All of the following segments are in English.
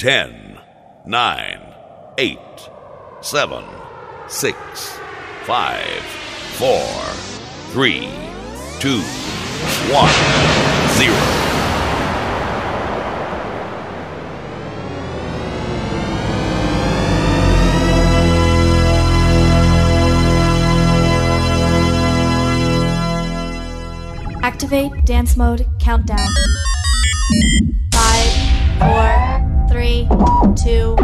10, 9, 8, 7, 6, 5, 4, 3, 2, 1, 0. Activate dance mode countdown. Five, four, two,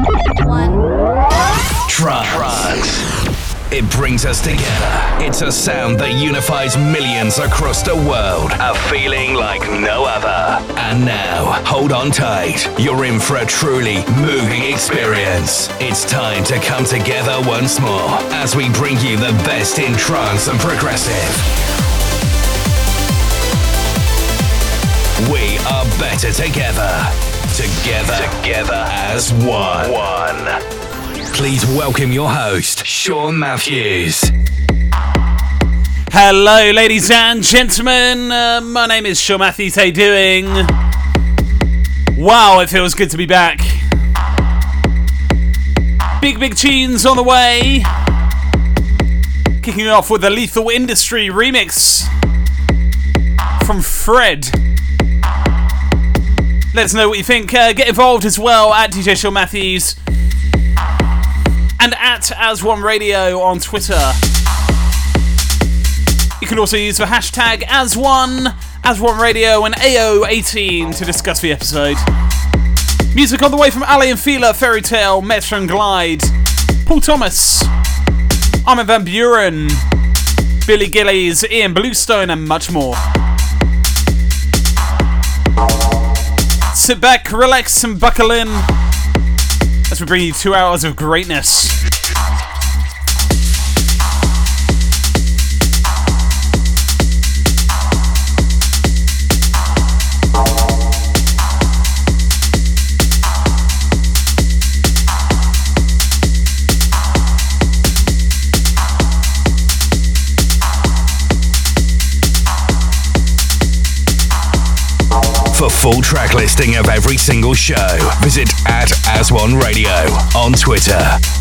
one. Trance. It brings us together. It's a sound that unifies millions across the world. A feeling like no other. And now, hold on tight. You're in for a truly moving experience. It's time to come together once more as we bring you the best in trance and progressive. We are better together. Together. Together as one. One. Please welcome your host, Sean Matthews. Hello, ladies and gentlemen. Uh, my name is Sean Matthews. How you doing? Wow, it feels good to be back. Big, big tunes on the way. Kicking off with the Lethal Industry remix from Fred. Let us know what you think. Uh, get involved as well at DJ Sean Matthews and at As One Radio on Twitter. You can also use the hashtag As One, As One Radio, and AO18 to discuss the episode. Music on the way from Aly and Fila, Ferry Tayle, Metro and Glyde, Paul Thomas, Armin Van Buuren, Billy Gillies, Ilan Bluestone, and much more. Sit back, relax, and buckle in as we bring you two hours of greatness. Full track listing of every single show, visit at As One Radio on Twitter.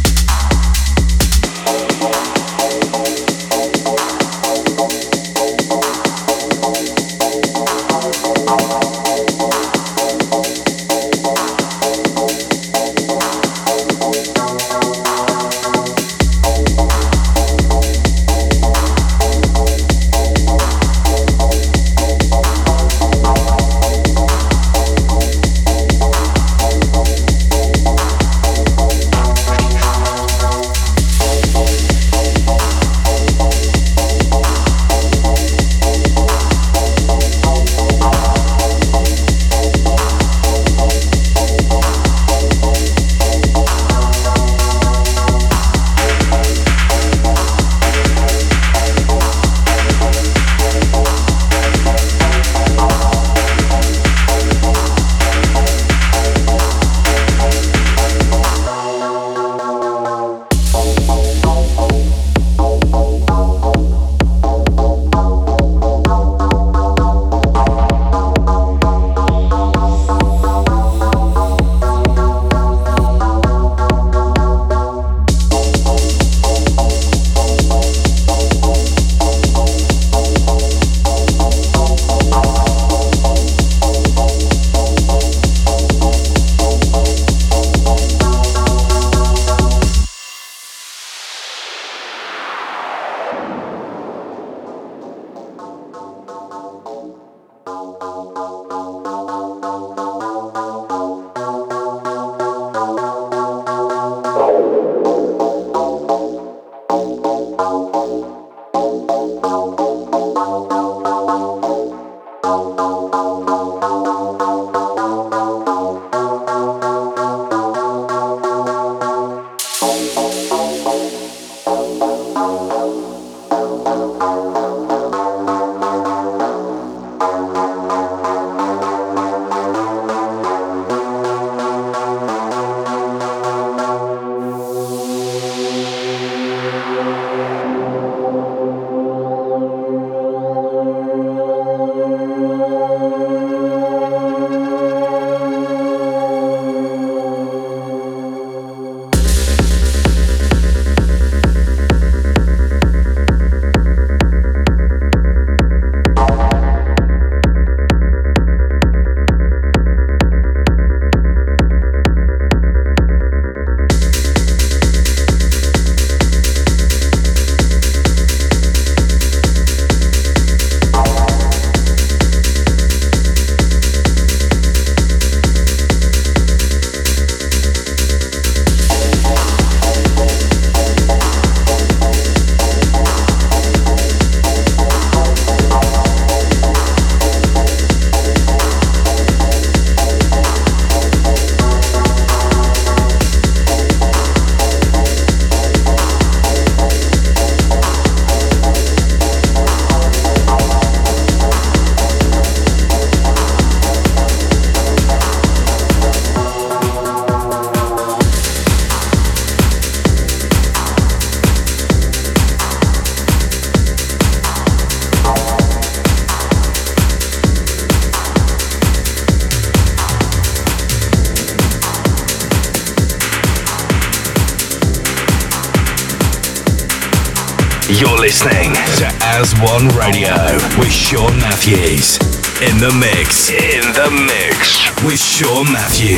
The mix. In the mix with Sean Matthews.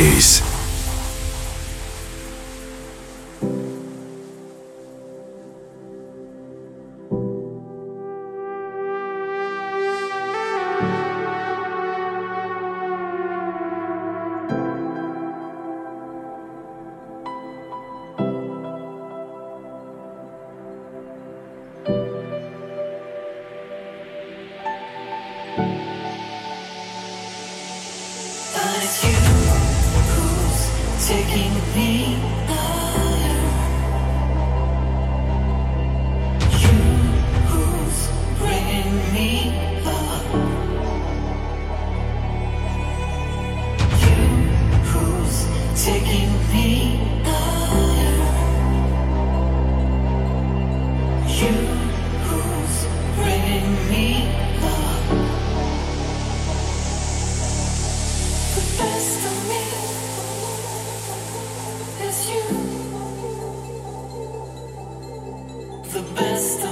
the best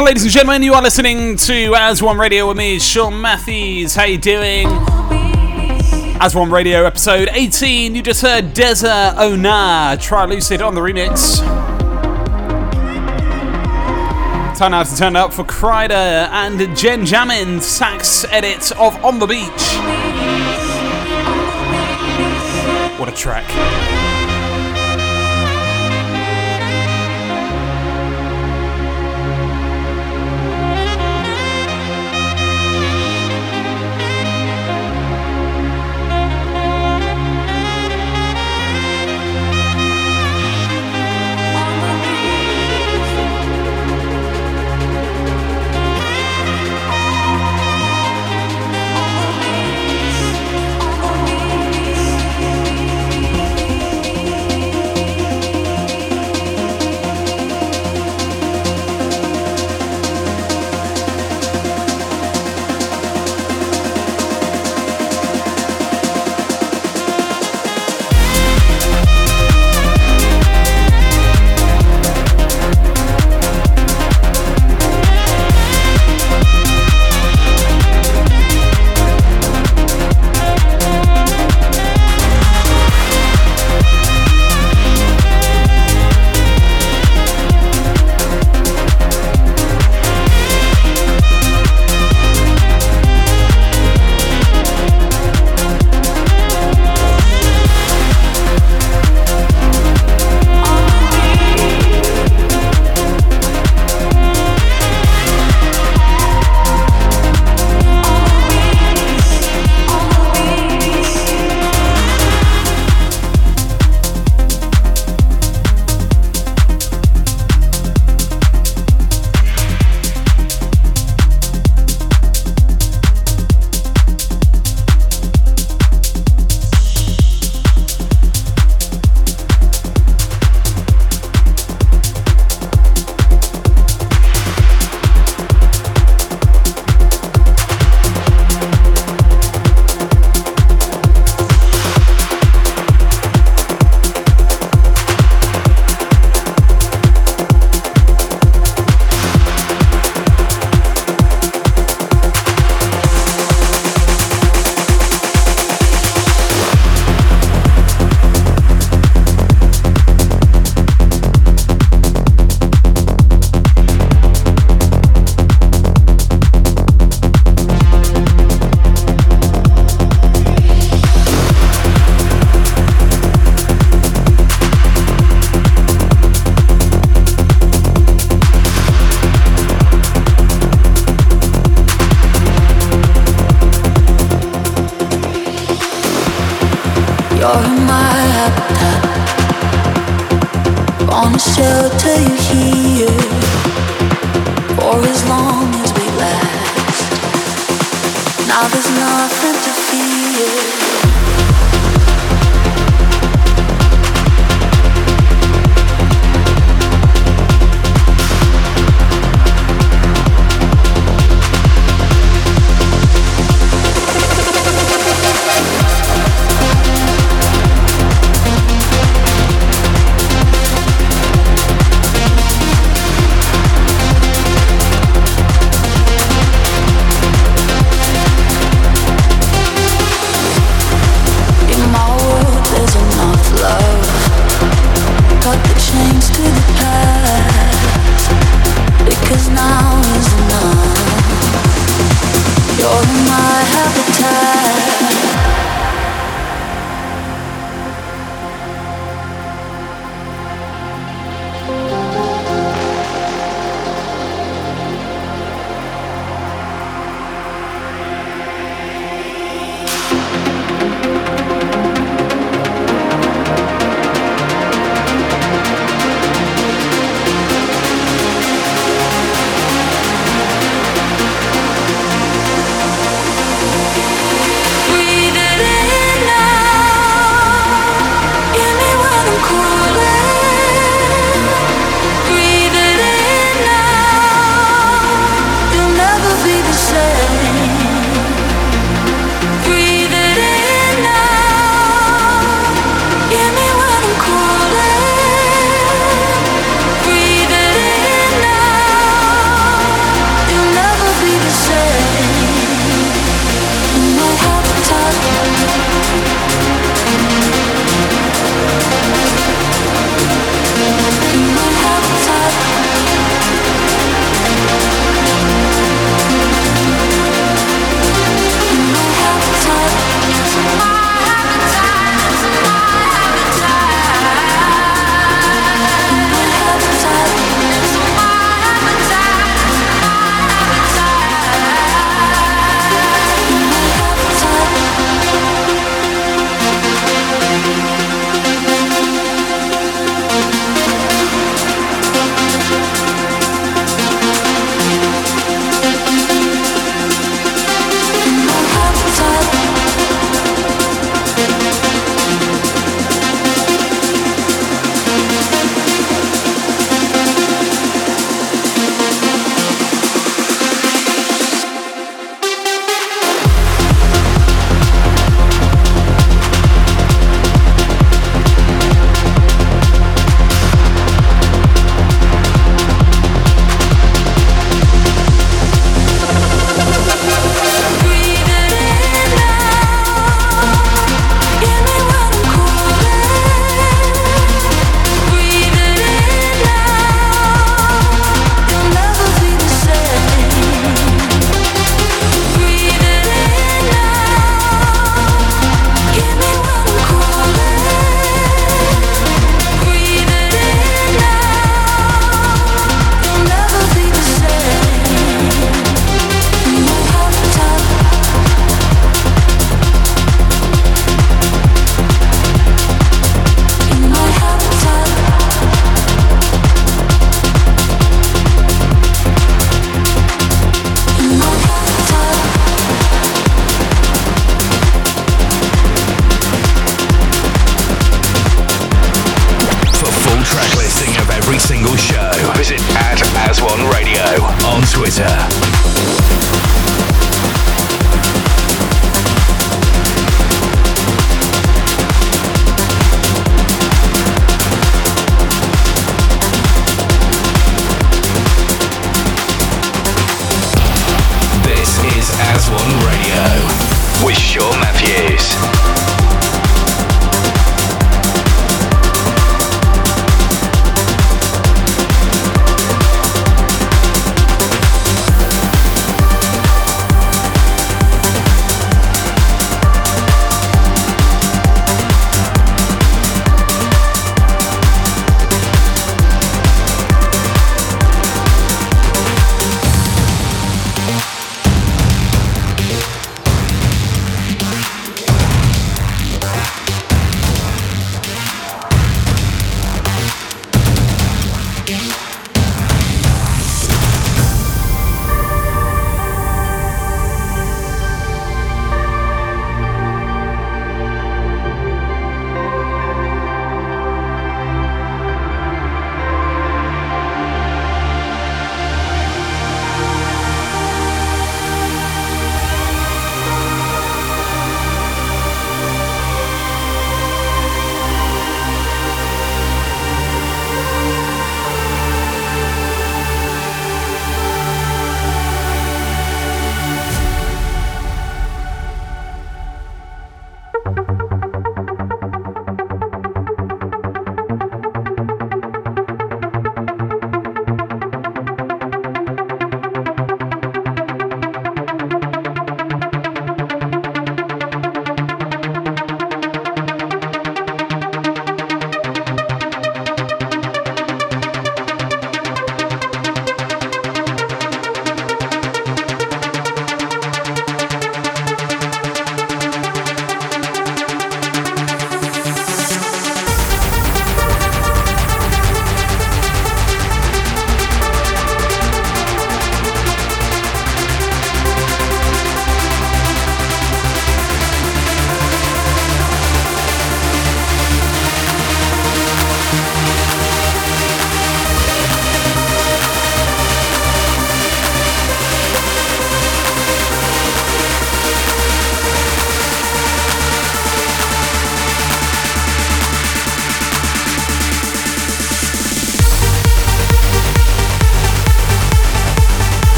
Ladies and gentlemen, you are listening to As One Radio with me, Sean Matthews. How you doing? As One Radio episode 18, you just heard Dezza Ona, Trilucid on the remix. Time now to turn up for Kryder and JenJammin, sax edit of On the Beach. What a track.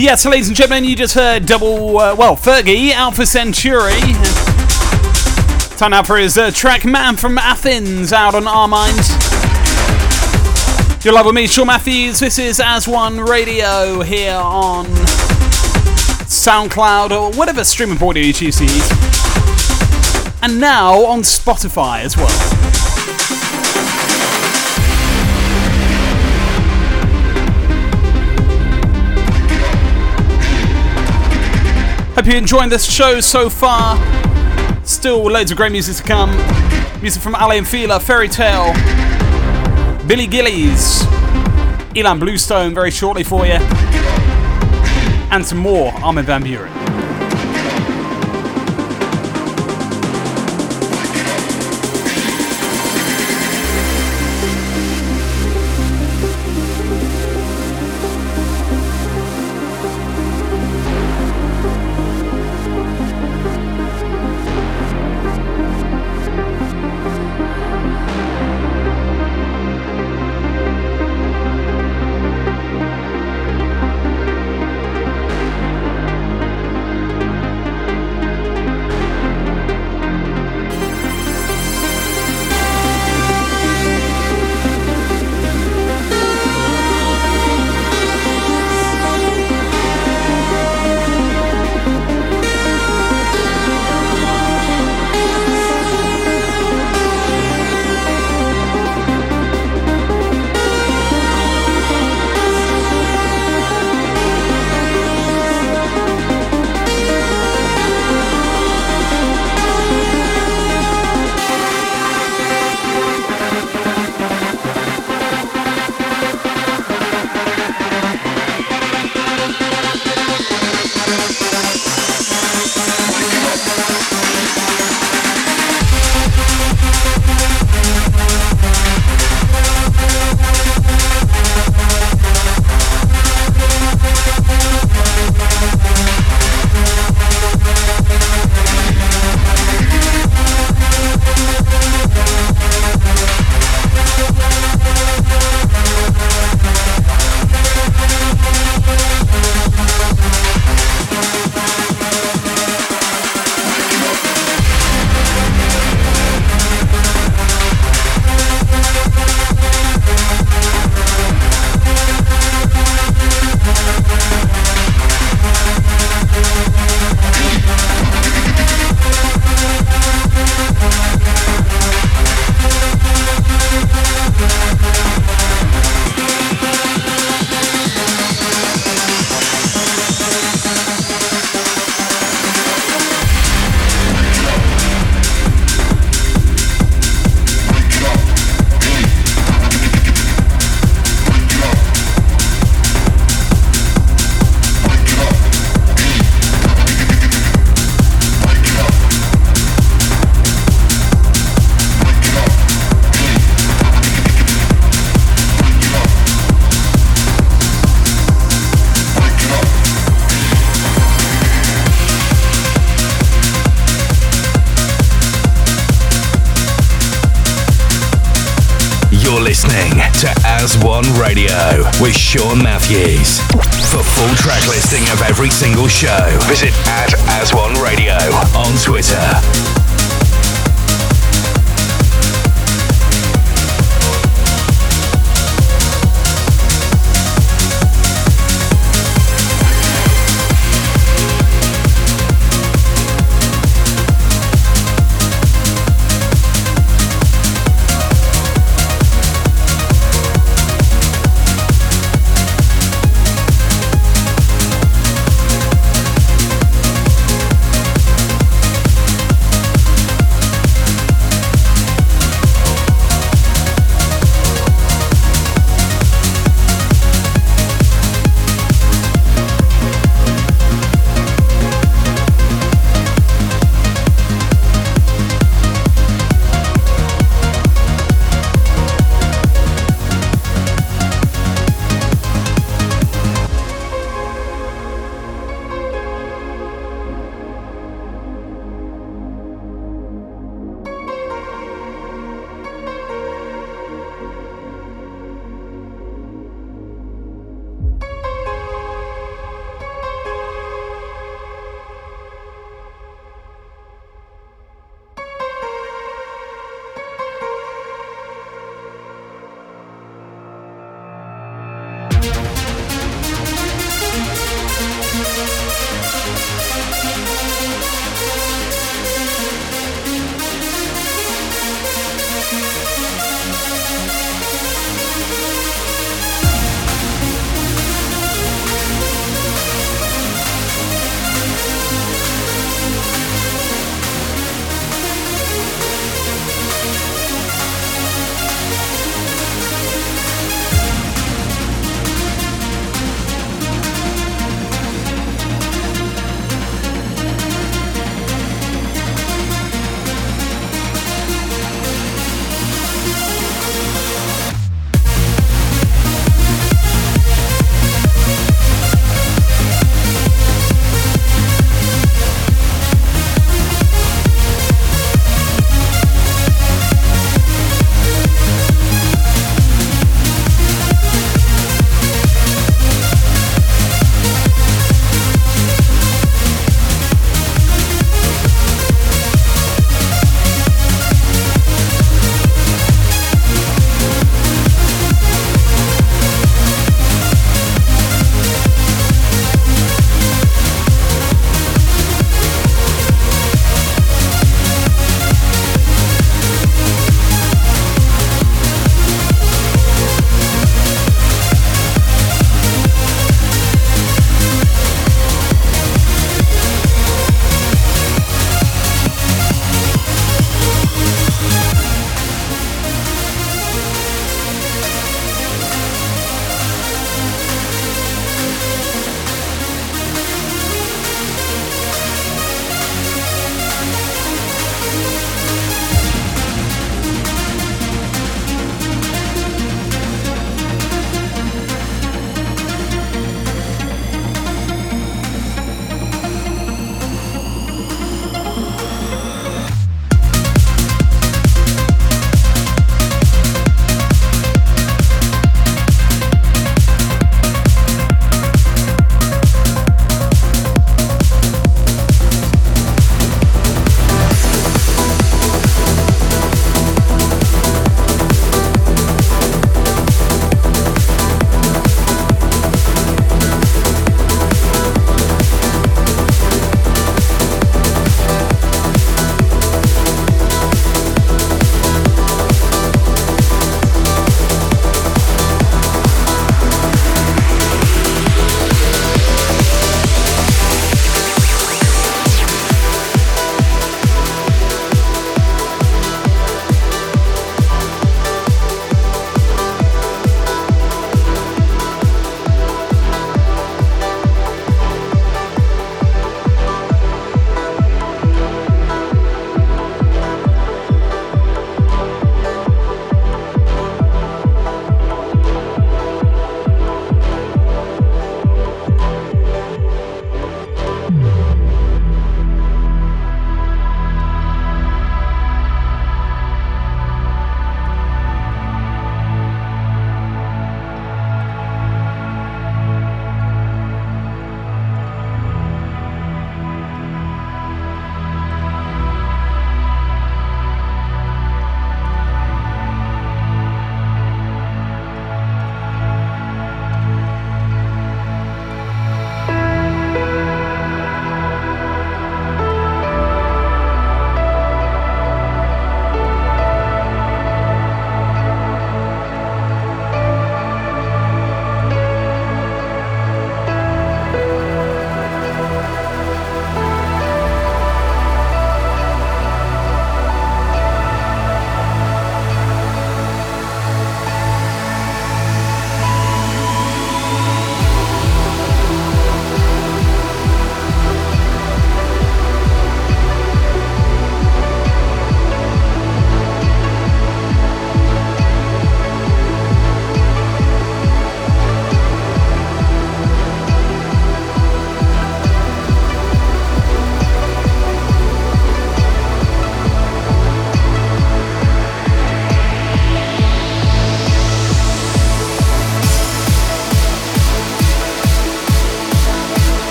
Yes, ladies and gentlemen, you just heard double, uh, well, Fergie, Alpha Centauri. Time out for his uh, track Man from Athens out on Armind. You're live with me, Sean Matthews. This is As One Radio here on SoundCloud or whatever streaming audio you choose to use. And now on Spotify as well. You're enjoying this show so far. Still loads of great music to come. Music from Aly and Fila, Ferry Tayle, Billy Gillies, Ilan Bluestone very shortly for you, and some more Armin Van Buuren.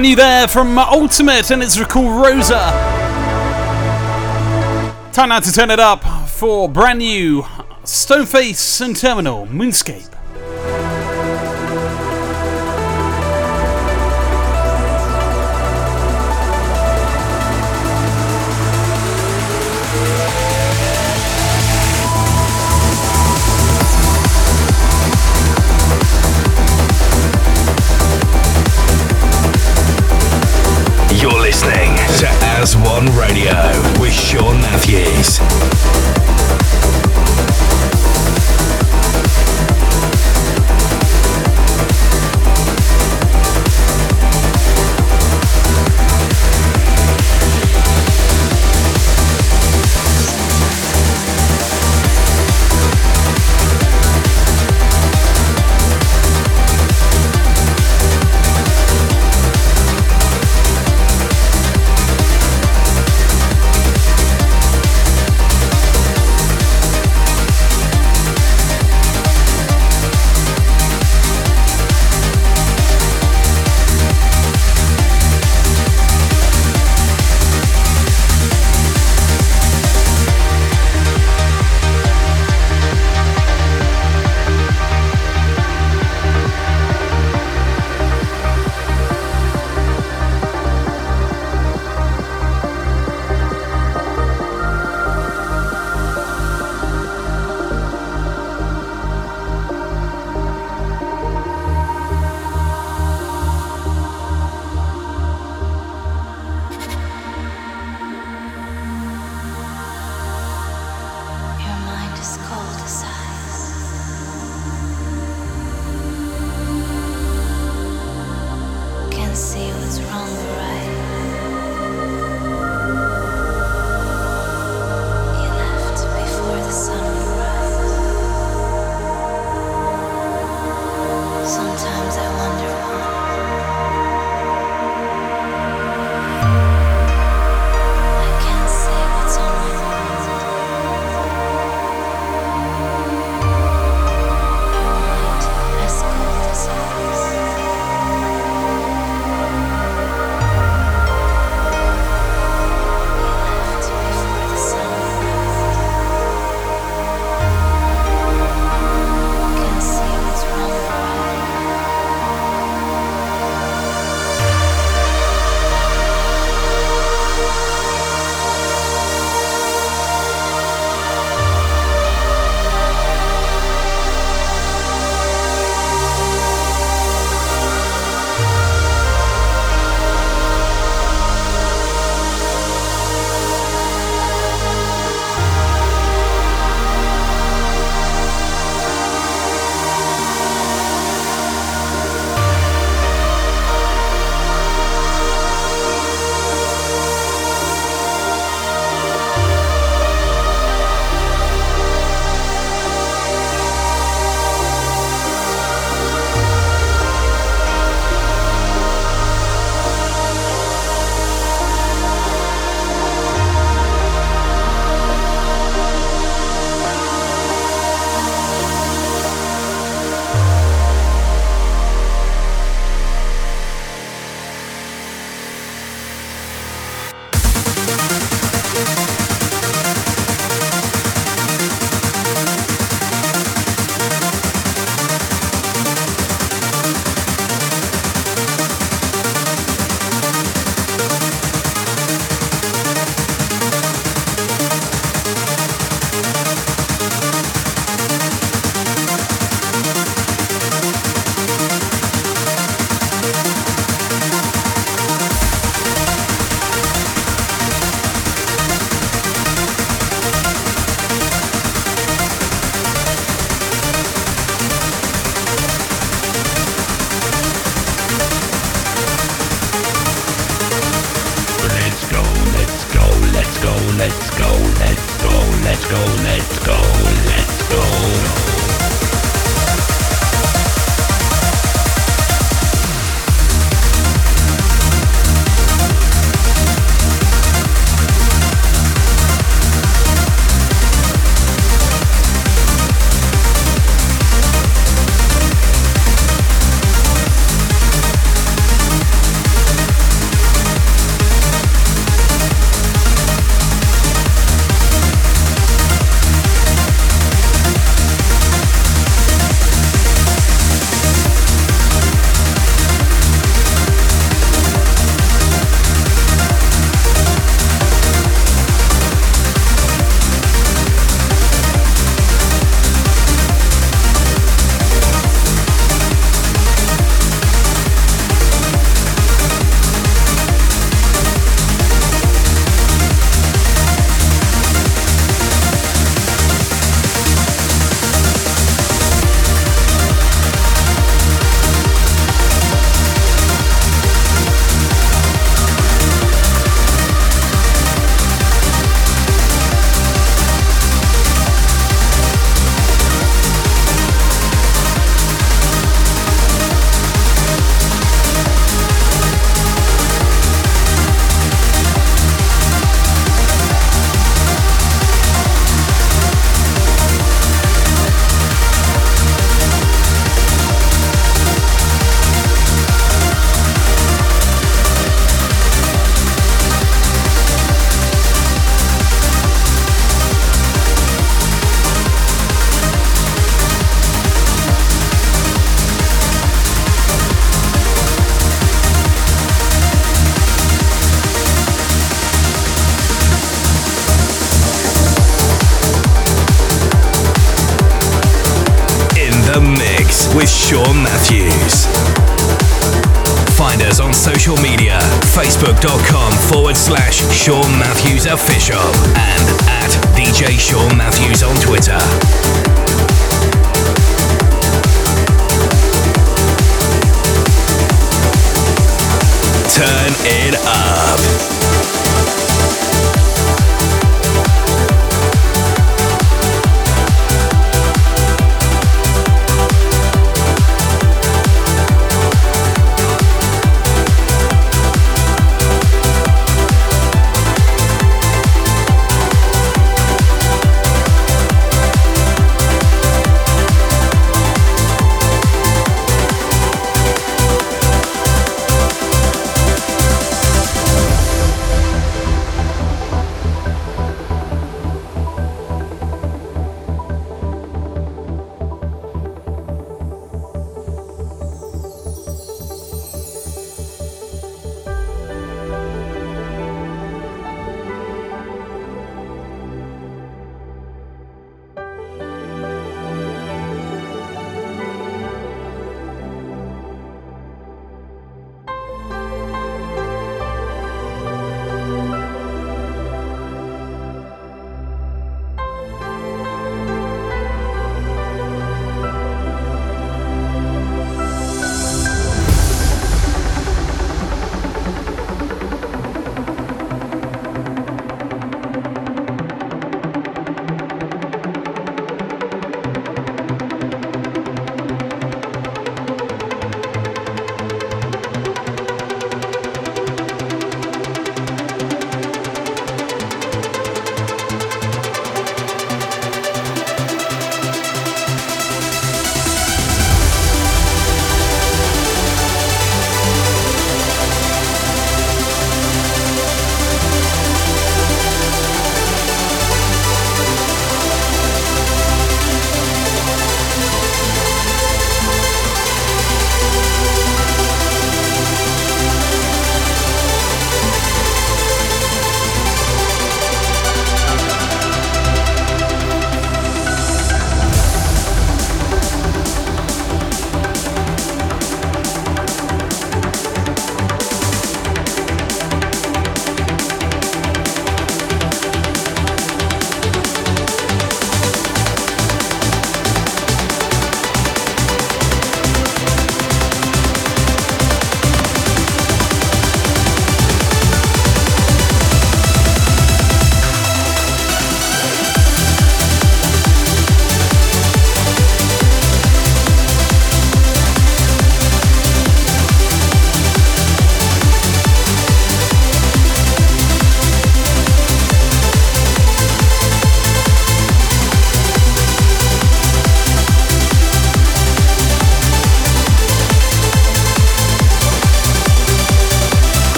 Brand new there from Ultimate, and it's called Rosa. Time now to turn it up for brand new Stoneface and Terminal Moonscape. One Radio with Sean Matthews.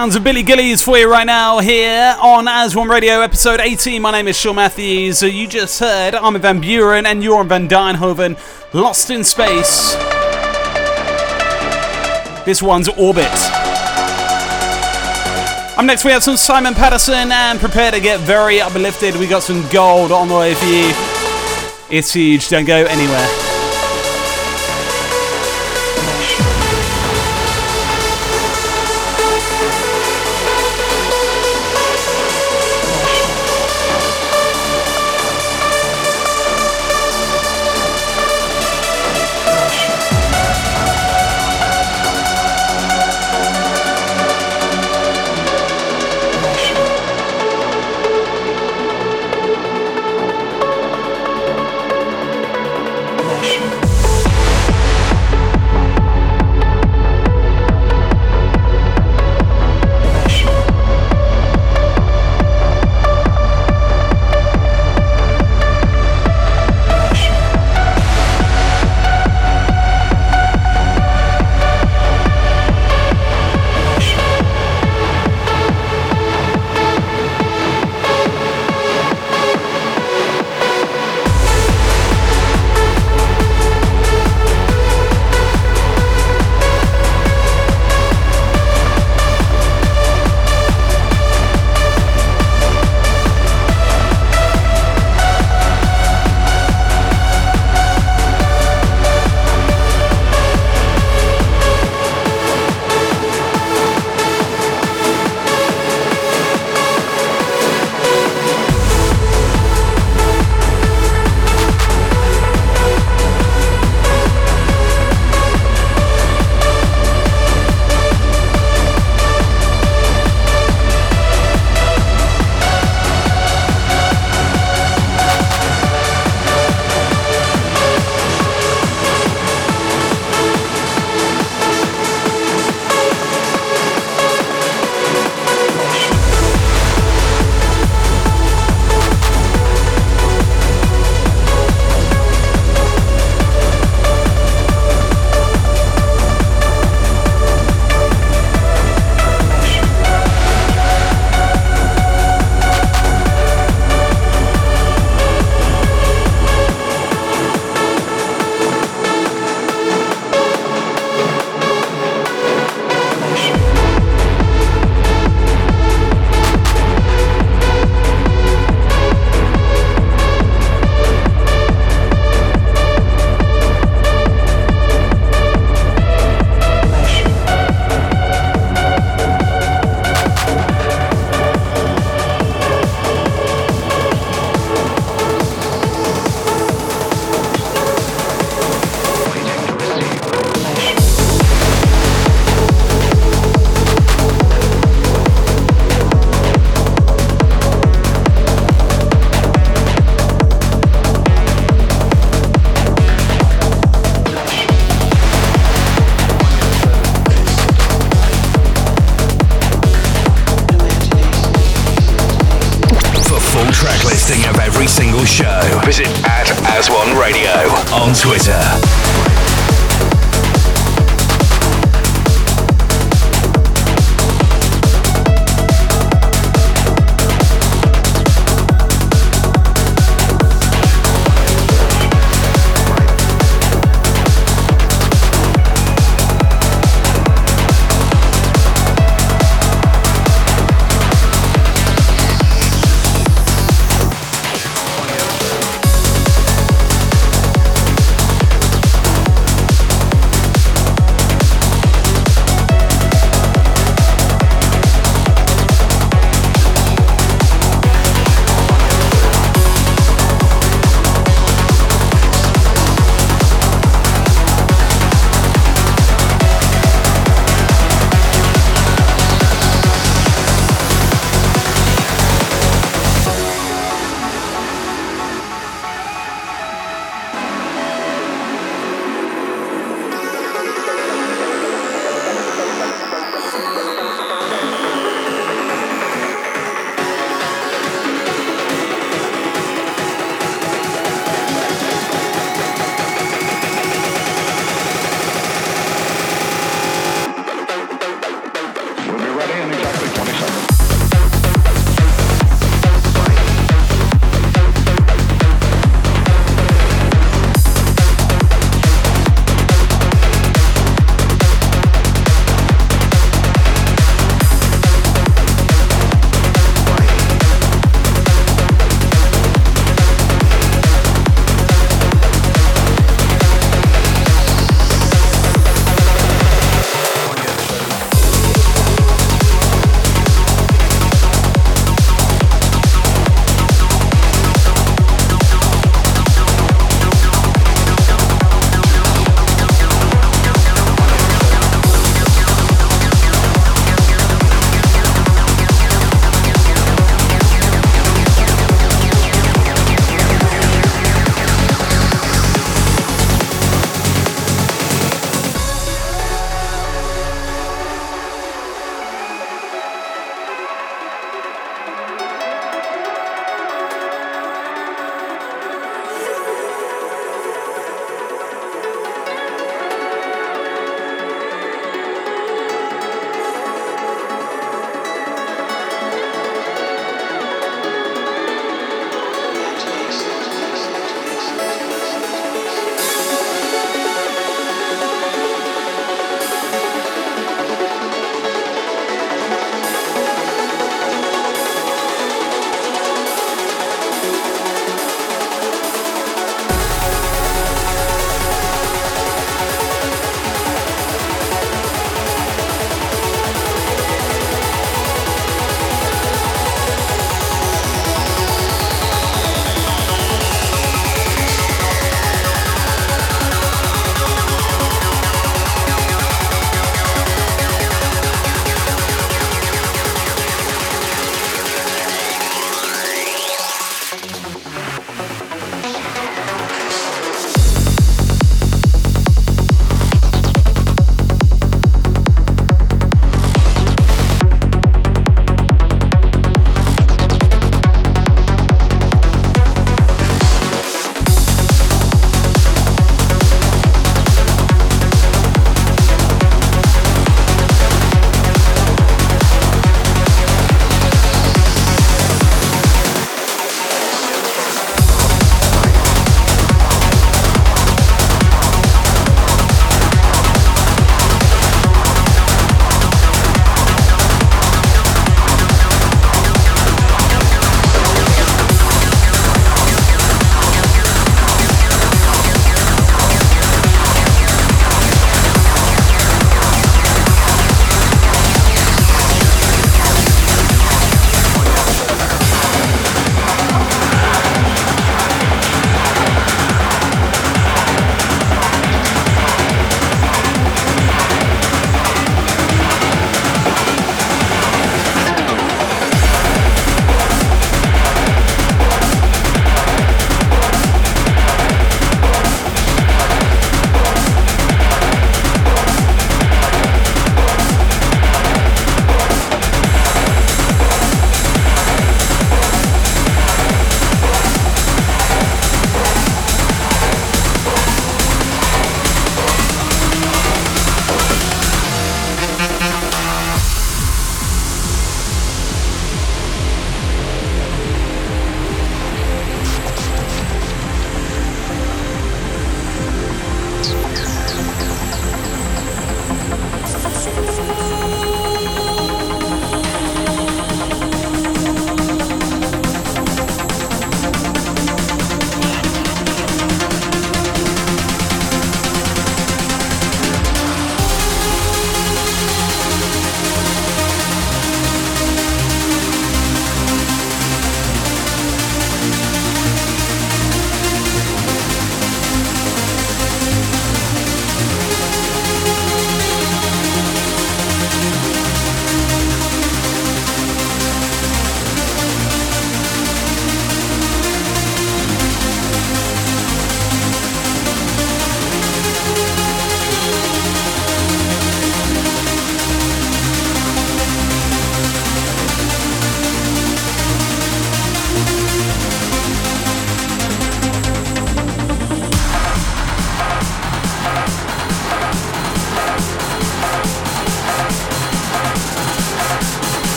Sounds of Billy Gillies for you right now here on As One Radio, episode 18. My name is Sean Matthews. Uh, you just heard Armin van Buuren and Jorn van Deynhoven, Lost in Space. This one's Orbit. Up next, we have some Simon Patterson and prepare to get very uplifted. We got some gold on the way for you. It's huge, don't go anywhere.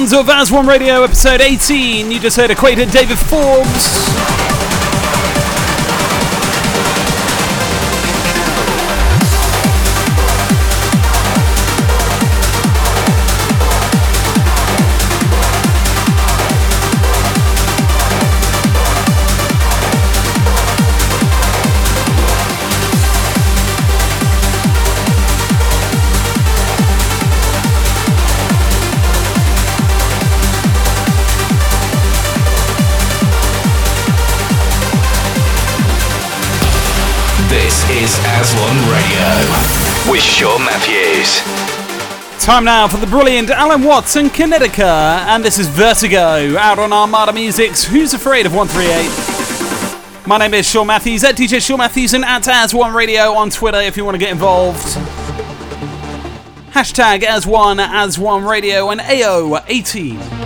Sounds of As One Radio episode 18. You just heard Equator David Forbes. Time now for the brilliant Alan Watson, Kinetica, and this is Vertigo out on Armada Music's Who's Afraid of 138. My name is Sean Matthews at DJ Sean Matthews and at As One Radio on Twitter if you want to get involved. Hashtag As One, As One Radio, and AO18.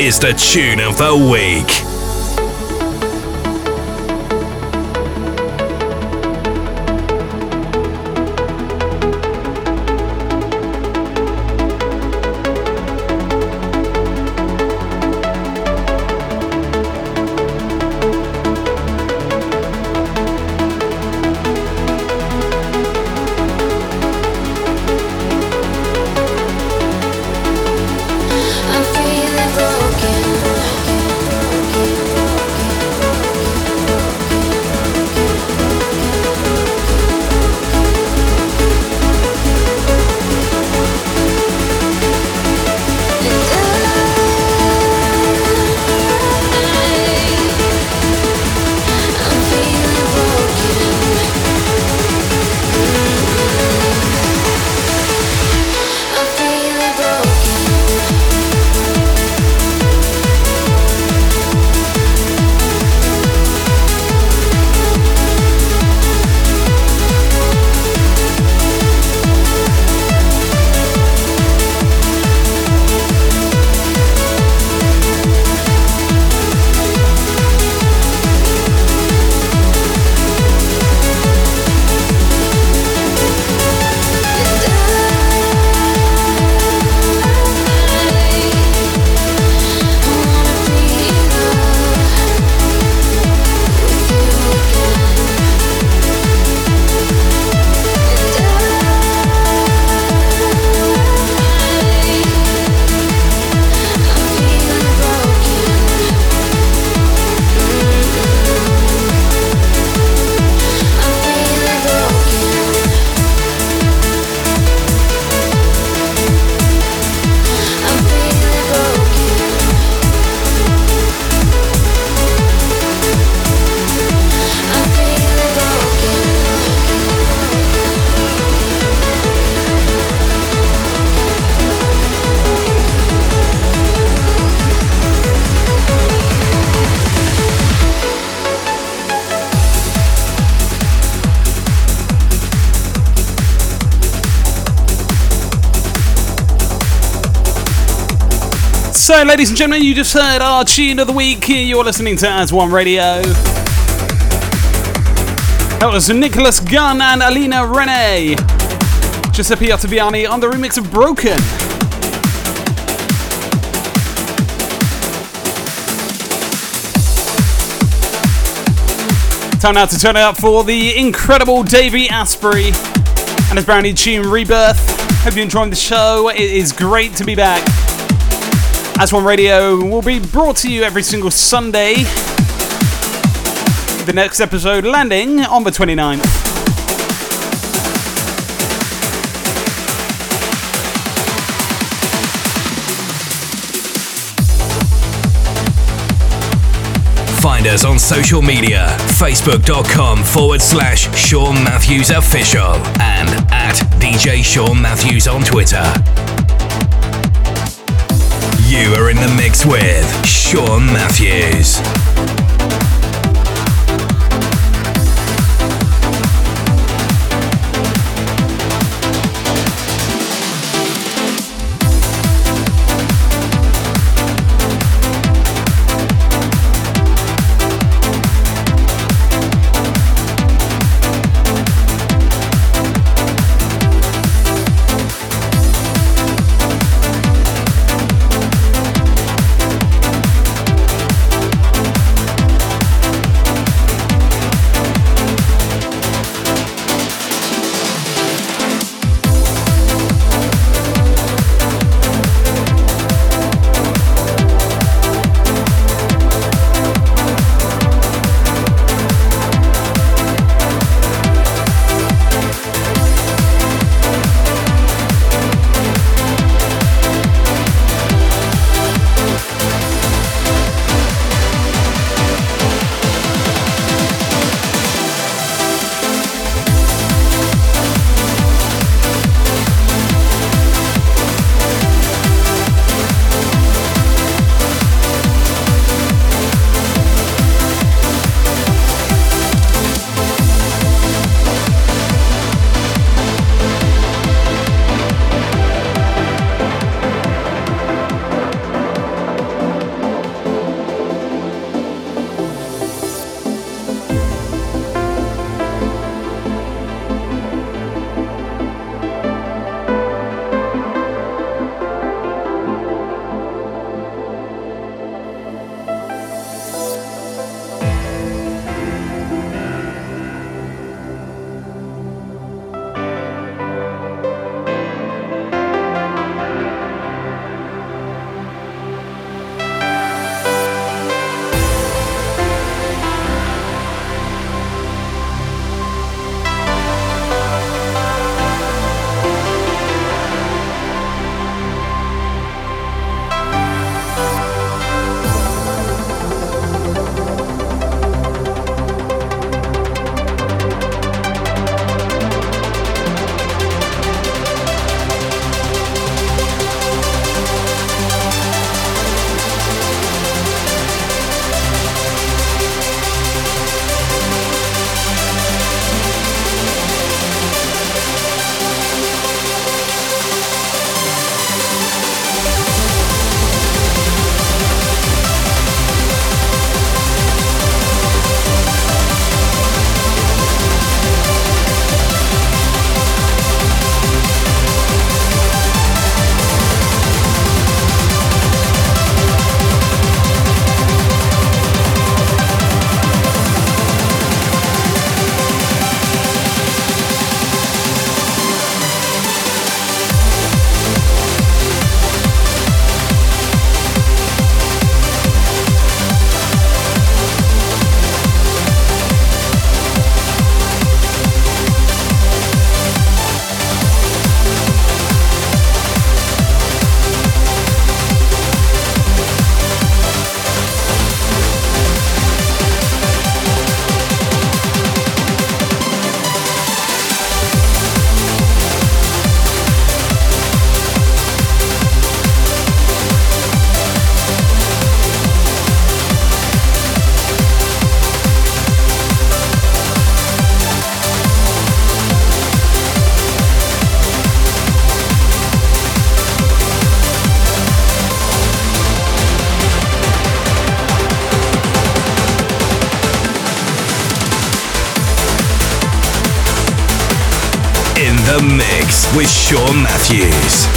Is the tune of the week. Ladies and gentlemen, you just heard our tune of the week. Here you're listening to As One Radio. That was Nicholas Gunn and Alina Renae. Giuseppe Ottaviani on the remix of Broken. Time now to turn it up for the incredible Davey Asprey and his brand new tune Rebirth. Hope you're enjoying the show. It is great to be back. As One Radio will be brought to you every single Sunday. The next episode landing on the 29th. Find us on social media facebook.com forward slash Sean Matthews Official and at DJ Sean Matthews on Twitter. You are in the mix with Sean Matthews. With Sean Matthews.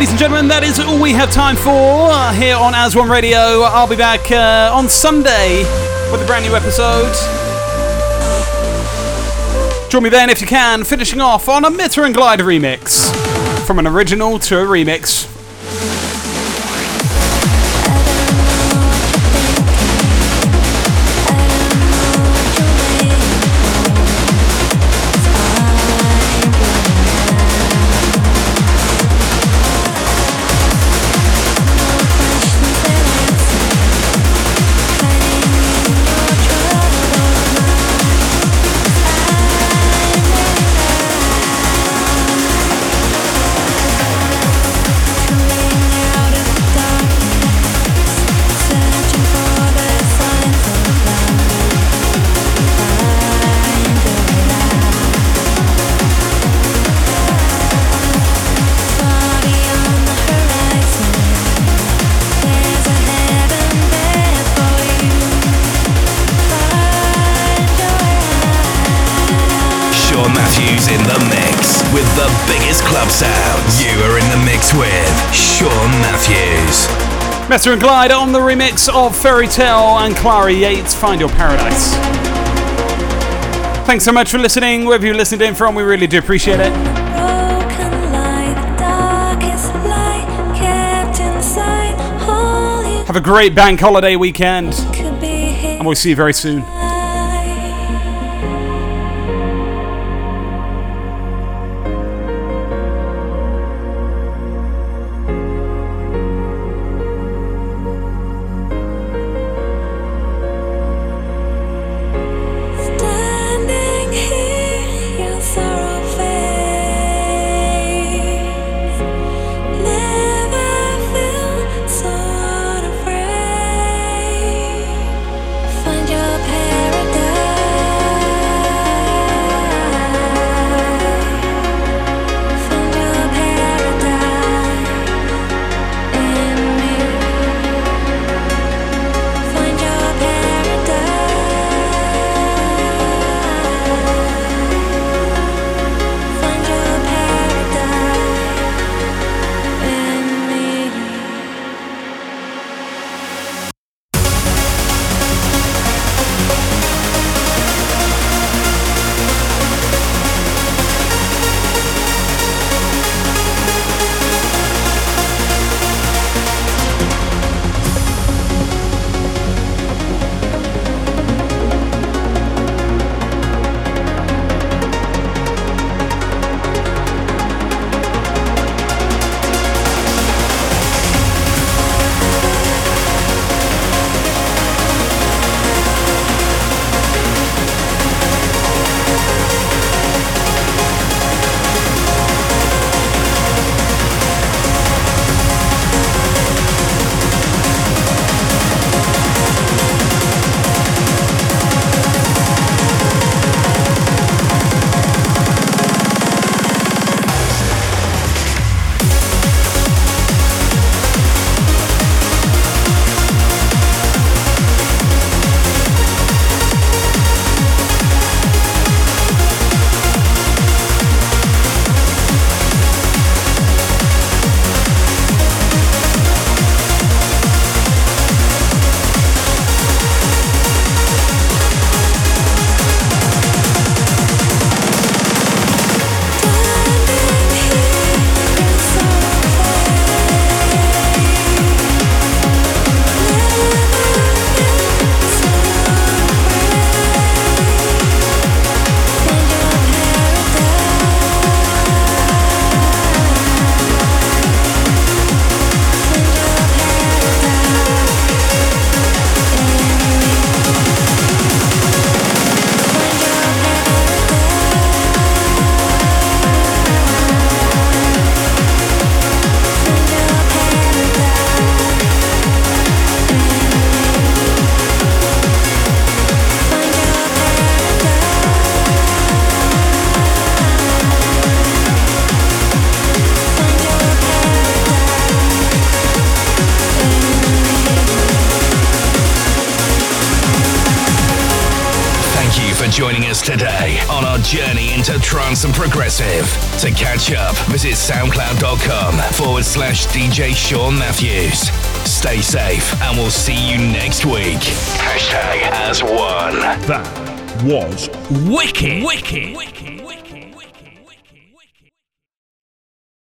Ladies and gentlemen, that is all we have time for here on As One Radio. I'll be back uh, on Sunday with a brand new episode. Join me then if you can, finishing off on a Metta and Glyde remix. From an original to a remix. And Glyde on the remix of Ferry Tayle and Clara Yates, Find Your Paradise. Thanks so much for listening, wherever you're listening in from, we really do appreciate it. Have a great bank holiday weekend, and we'll see you very soon. We'll see you next week. Hashtag as one. That was wicked. Wicked. wicked.